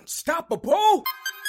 Unstoppable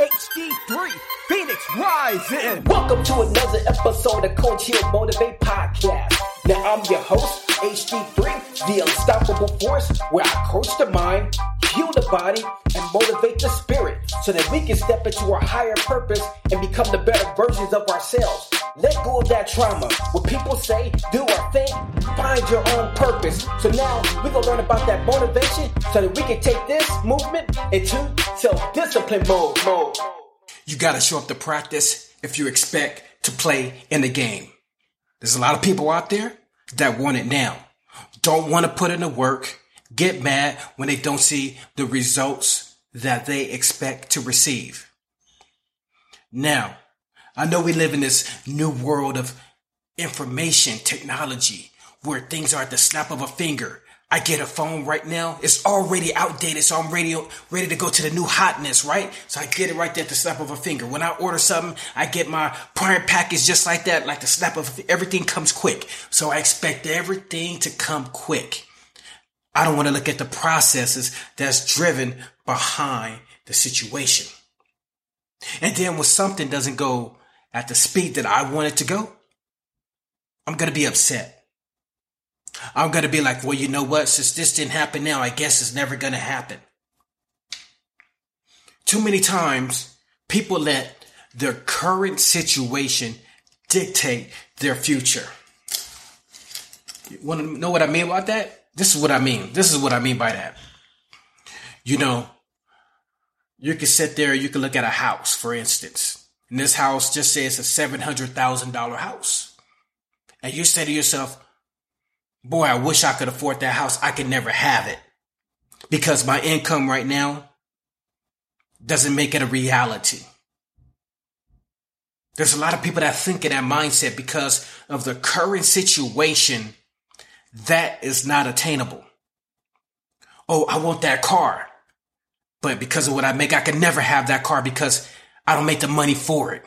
HD3 Phoenix Rising. Welcome to another episode of Coach Heal Motivate Podcast. Now I'm your host, HD3, the unstoppable force, where I coach the mind, heal the body, and motivate the spirit so that we can step into our higher purpose and become the better versions of ourselves. Let go of that trauma. What people say, do or think, find your own purpose. So now we're gonna learn about that motivation so that we can take this movement into self-discipline mode. mode. You gotta show up to practice if you expect to play in the game. There's a lot of people out there that want it now. Don't want to put in the work, get mad when they don't see the results that they expect to receive. Now, I know we live in this new world of information technology where things are at the snap of a finger. I get a phone right now. It's already outdated, so I'm ready, ready to go to the new hotness, right? So I get it right there at the snap of a finger. When I order something, I get my prime package just like that, like the snap of everything comes quick. So I expect everything to come quick. I don't want to look at the processes that's driven behind the situation. And then when something doesn't go at the speed that I want it to go, I'm going to be upset. I'm going to be like, well, you know what? Since this didn't happen now, I guess it's never going to happen. Too many times people let their current situation dictate their future. You want to know what I mean about that? This is what I mean. This is what I mean by that. You know, you can sit there, you can look at a house, for instance. And this house just says a $700,000 house. And you say to yourself, boy, I wish I could afford that house. I could never have it because my income right now doesn't make it a reality. There's a lot of people that think in that mindset because of the current situation that is not attainable. Oh, I want that car. But because of what I make, I can never have that car because I don't make the money for it.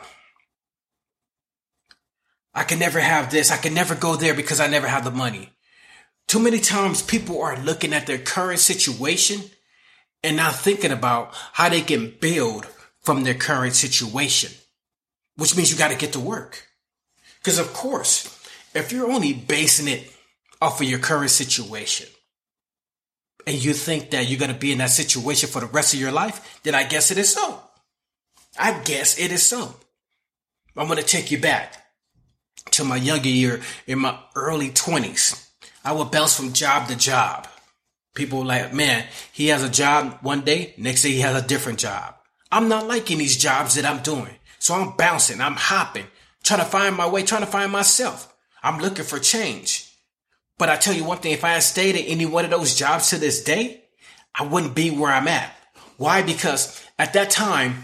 I can never have this. I can never go there because I never have the money. Too many times people are looking at their current situation and not thinking about how they can build from their current situation, which means you got to get to work. Because of course, if you're only basing it off of your current situation and you think that you're going to be in that situation for the rest of your life, then I guess it is so. I guess it is so. I'm going to take you back to my younger year in my early 20s. I would bounce from job to job. People were like, man, he has a job one day, next day he has a different job. I'm not liking these jobs that I'm doing. So I'm bouncing, I'm hopping, trying to find my way, trying to find myself. I'm looking for change. But I tell you one thing, if I had stayed at any one of those jobs to this day, I wouldn't be where I'm at. Why? Because at that time,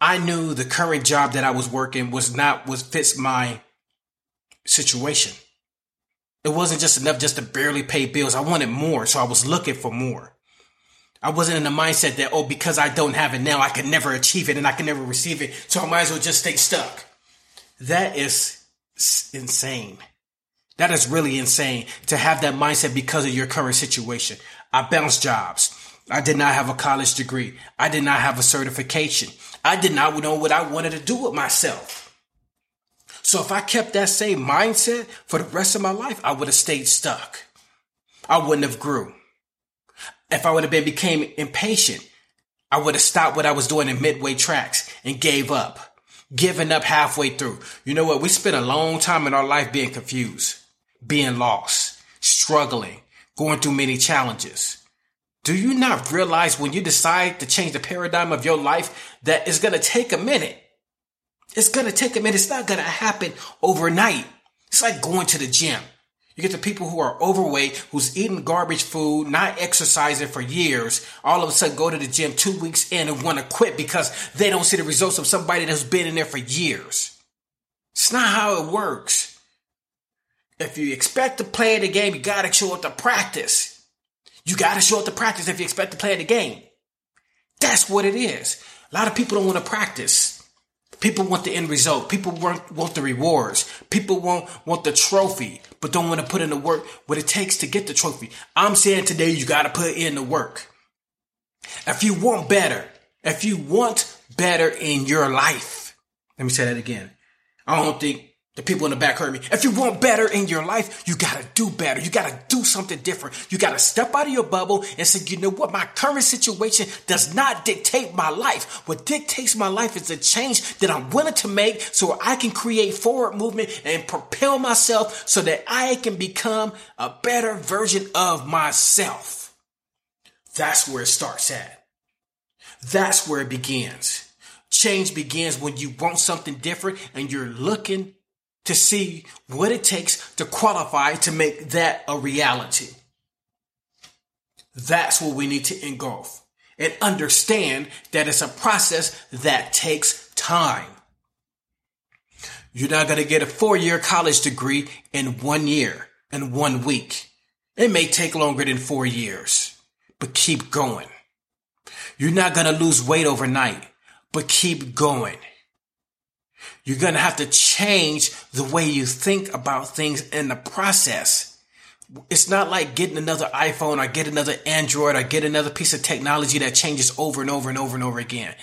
I knew the current job that I was working was not, was fits my situation. It wasn't just enough just to barely pay bills. I wanted more, so I was looking for more. I wasn't in the mindset that, oh, because I don't have it now, I can never achieve it and I can never receive it, so I might as well just stay stuck. That is insane. That is really insane to have that mindset because of your current situation. I bounced jobs. I did not have a college degree. I did not have a certification. I did not know what I wanted to do with myself. So if I kept that same mindset for the rest of my life, I would have stayed stuck. I wouldn't have grew. If I would have been became impatient, I would have stopped what I was doing in midway tracks and gave up, giving up halfway through. You know what? We spent a long time in our life being confused, being lost, struggling, going through many challenges. Do you not realize when you decide to change the paradigm of your life that it's going to take a minute? It's going to take a minute. It's not going to happen overnight. It's like going to the gym. You get the people who are overweight, who's eating garbage food, not exercising for years, all of a sudden go to the gym two weeks in and want to quit because they don't see the results of somebody that's been in there for years. It's not how it works. If you expect to play the game, you gotta show up to practice. You gotta show up to practice if you expect to play the game. That's what it is. A lot of people don't want to practice. People want the end result. People want, want the rewards. People want, want the trophy, but don't want to put in the work what it takes to get the trophy. I'm saying today you got to put in the work. If you want better, if you want better in your life, let me say that again. I don't think the people in the back heard me. If you want better in your life, you gotta do better. You gotta do something different. You gotta step out of your bubble and say, you know what? My current situation does not dictate my life. What dictates my life is the change that I'm willing to make so I can create forward movement and propel myself so that I can become a better version of myself. That's where it starts at. That's where it begins. Change begins when you want something different and you're looking to see what it takes to qualify to make that a reality. That's what we need to engulf and understand that it's a process that takes time. You're not going to get a four year college degree in one year, in one week. It may take longer than four years, but keep going. You're not going to lose weight overnight, but keep going. You're going to have to change the way you think about things in the process. It's not like getting another iPhone or get another Android or get another piece of technology that changes over and over and over and over again.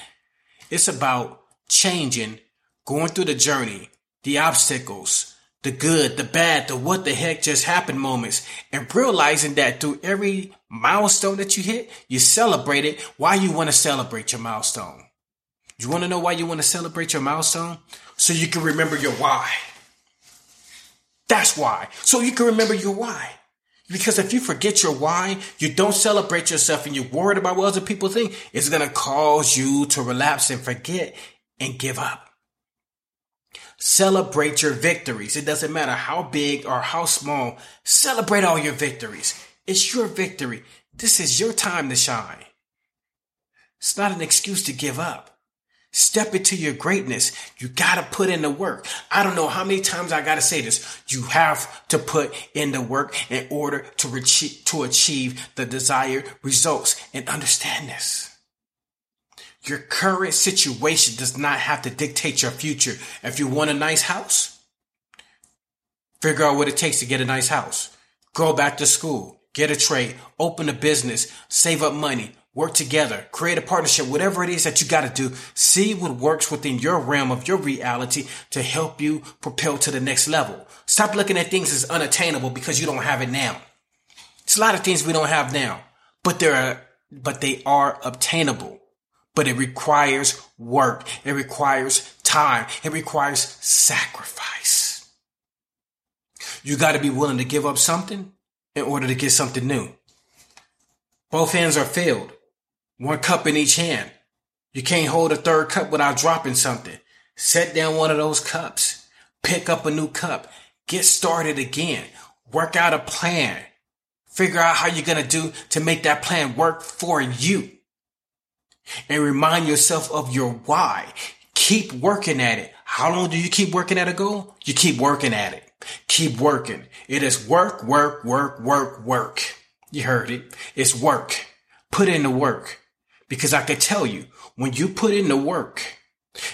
It's about changing, going through the journey, the obstacles, the good, the bad, the what the heck just happened moments, and realizing that through every milestone that you hit, you celebrate it. Why you want to celebrate your milestone? You want to know why you want to celebrate your milestone? So you can remember your why. That's why. So you can remember your why. Because if you forget your why, you don't celebrate yourself and you're worried about what other people think, it's going to cause you to relapse and forget and give up. Celebrate your victories. It doesn't matter how big or how small. Celebrate all your victories. It's your victory. This is your time to shine. It's not an excuse to give up. Step into your greatness. You gotta put in the work. I don't know how many times I gotta say this. You have to put in the work in order to, reach, to achieve the desired results. And understand this. Your current situation does not have to dictate your future. If you want a nice house, figure out what it takes to get a nice house. Go back to school, get a trade, open a business, save up money, work together, create a partnership, whatever it is that you got to do, see what works within your realm of your reality to help you propel to the next level. Stop looking at things as unattainable because you don't have it now. It's a lot of things we don't have now, but there are, but they are obtainable. But it requires work. It requires time. It requires sacrifice. You got to be willing to give up something in order to get something new. Both hands are filled. One cup in each hand. You can't hold a third cup without dropping something. Set down one of those cups. Pick up a new cup. Get started again. Work out a plan. Figure out how you're going to do to make that plan work for you. And remind yourself of your why. Keep working at it. How long do you keep working at a goal? You keep working at it. Keep working. It is work, work, work, work, work. You heard it. It's work. Put in the work. Because I can tell you, when you put in the work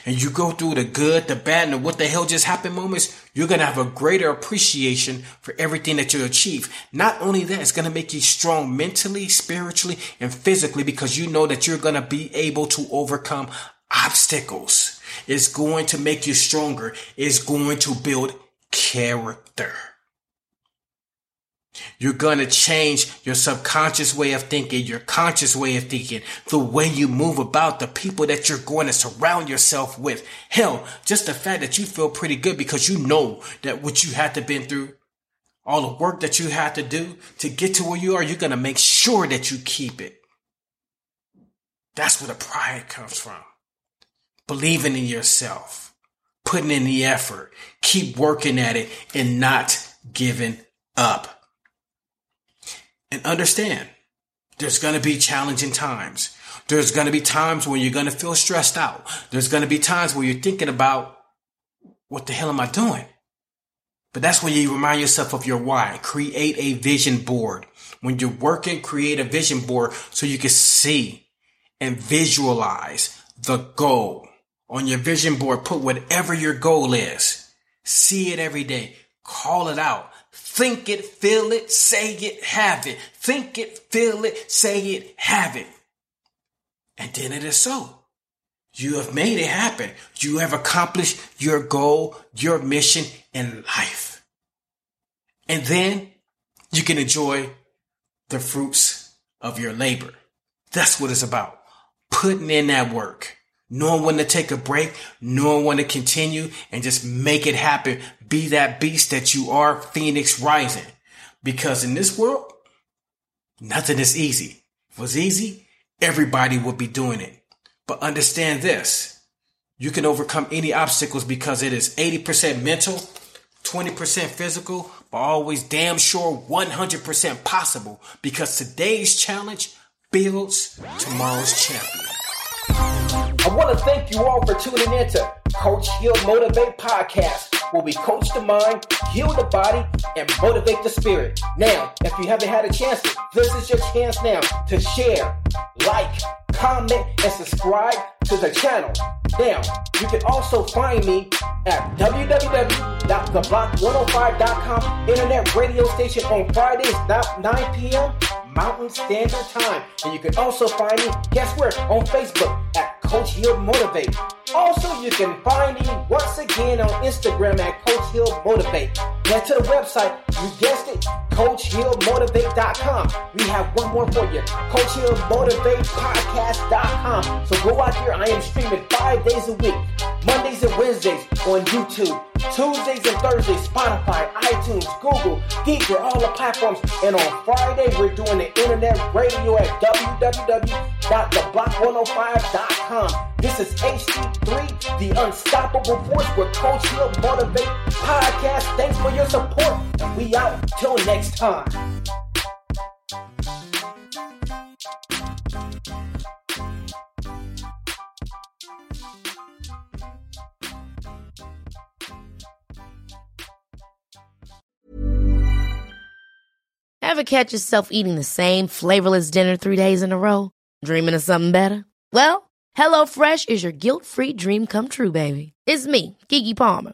and you go through the good, the bad, and what the hell just happened moments, you're going to have a greater appreciation for everything that you achieve. Not only that, it's going to make you strong mentally, spiritually, and physically because you know that you're going to be able to overcome obstacles. It's going to make you stronger. It's going to build character. You're going to change your subconscious way of thinking, your conscious way of thinking, the way you move about, the people that you're going to surround yourself with. Hell, just the fact that you feel pretty good because you know that what you had to been through, all the work that you had to do to get to where you are, you're going to make sure that you keep it. That's where the pride comes from. Believing in yourself, putting in the effort, keep working at it and not giving up. And understand, there's going to be challenging times. There's going to be times when you're going to feel stressed out. There's going to be times where you're thinking about, what the hell am I doing? But that's when you remind yourself of your why. Create a vision board. When you're working, create a vision board so you can see and visualize the goal. On your vision board, put whatever your goal is. See it every day. Call it out. Think it, feel it, say it, have it. Think it, feel it, say it, have it. And then it is so. You have made it happen. You have accomplished your goal, your mission in life. And then you can enjoy the fruits of your labor. That's what it's about. Putting in that work knowing when to take a break, knowing when to continue and just make it happen. Be that beast that you are, Phoenix rising. Because in this world, nothing is easy. If it was easy, everybody would be doing it. But understand this. You can overcome any obstacles because it is 80% mental, 20% physical, but always damn sure 100% possible because today's challenge builds tomorrow's champion. I want to thank you all for tuning in to Coach Heal Motivate Podcast, where we coach the mind, heal the body, and motivate the spirit. Now, if you haven't had a chance, this is your chance now to share, like, comment, and subscribe to the channel. Now, you can also find me at www.theblock105.com internet radio station on Fridays, 9 p.m. Mountain Standard Time. And you can also find me, guess where? On Facebook at Coach Heal Motivate. Also, you can find me once again on Instagram at Coach Heal Motivate. Head to the website, you guessed it, CoachHealMotivate.com. We have one more for you, Coach Heal Motivate Podcast.com. So go out there, I am streaming five days a week, Mondays and Wednesdays on YouTube. Tuesdays and Thursdays, Spotify, iTunes, Google, Geeker, all the platforms. And on Friday, we're doing the internet radio at www.theblock105.com. This is HD3, the unstoppable force with Coach Heal Motivate Podcast. For your support. We out. Till next time. Ever catch yourself eating the same flavorless dinner three days in a row? Dreaming of something better? Well, HelloFresh is your guilt-free dream come true, baby. It's me, Keke Palmer.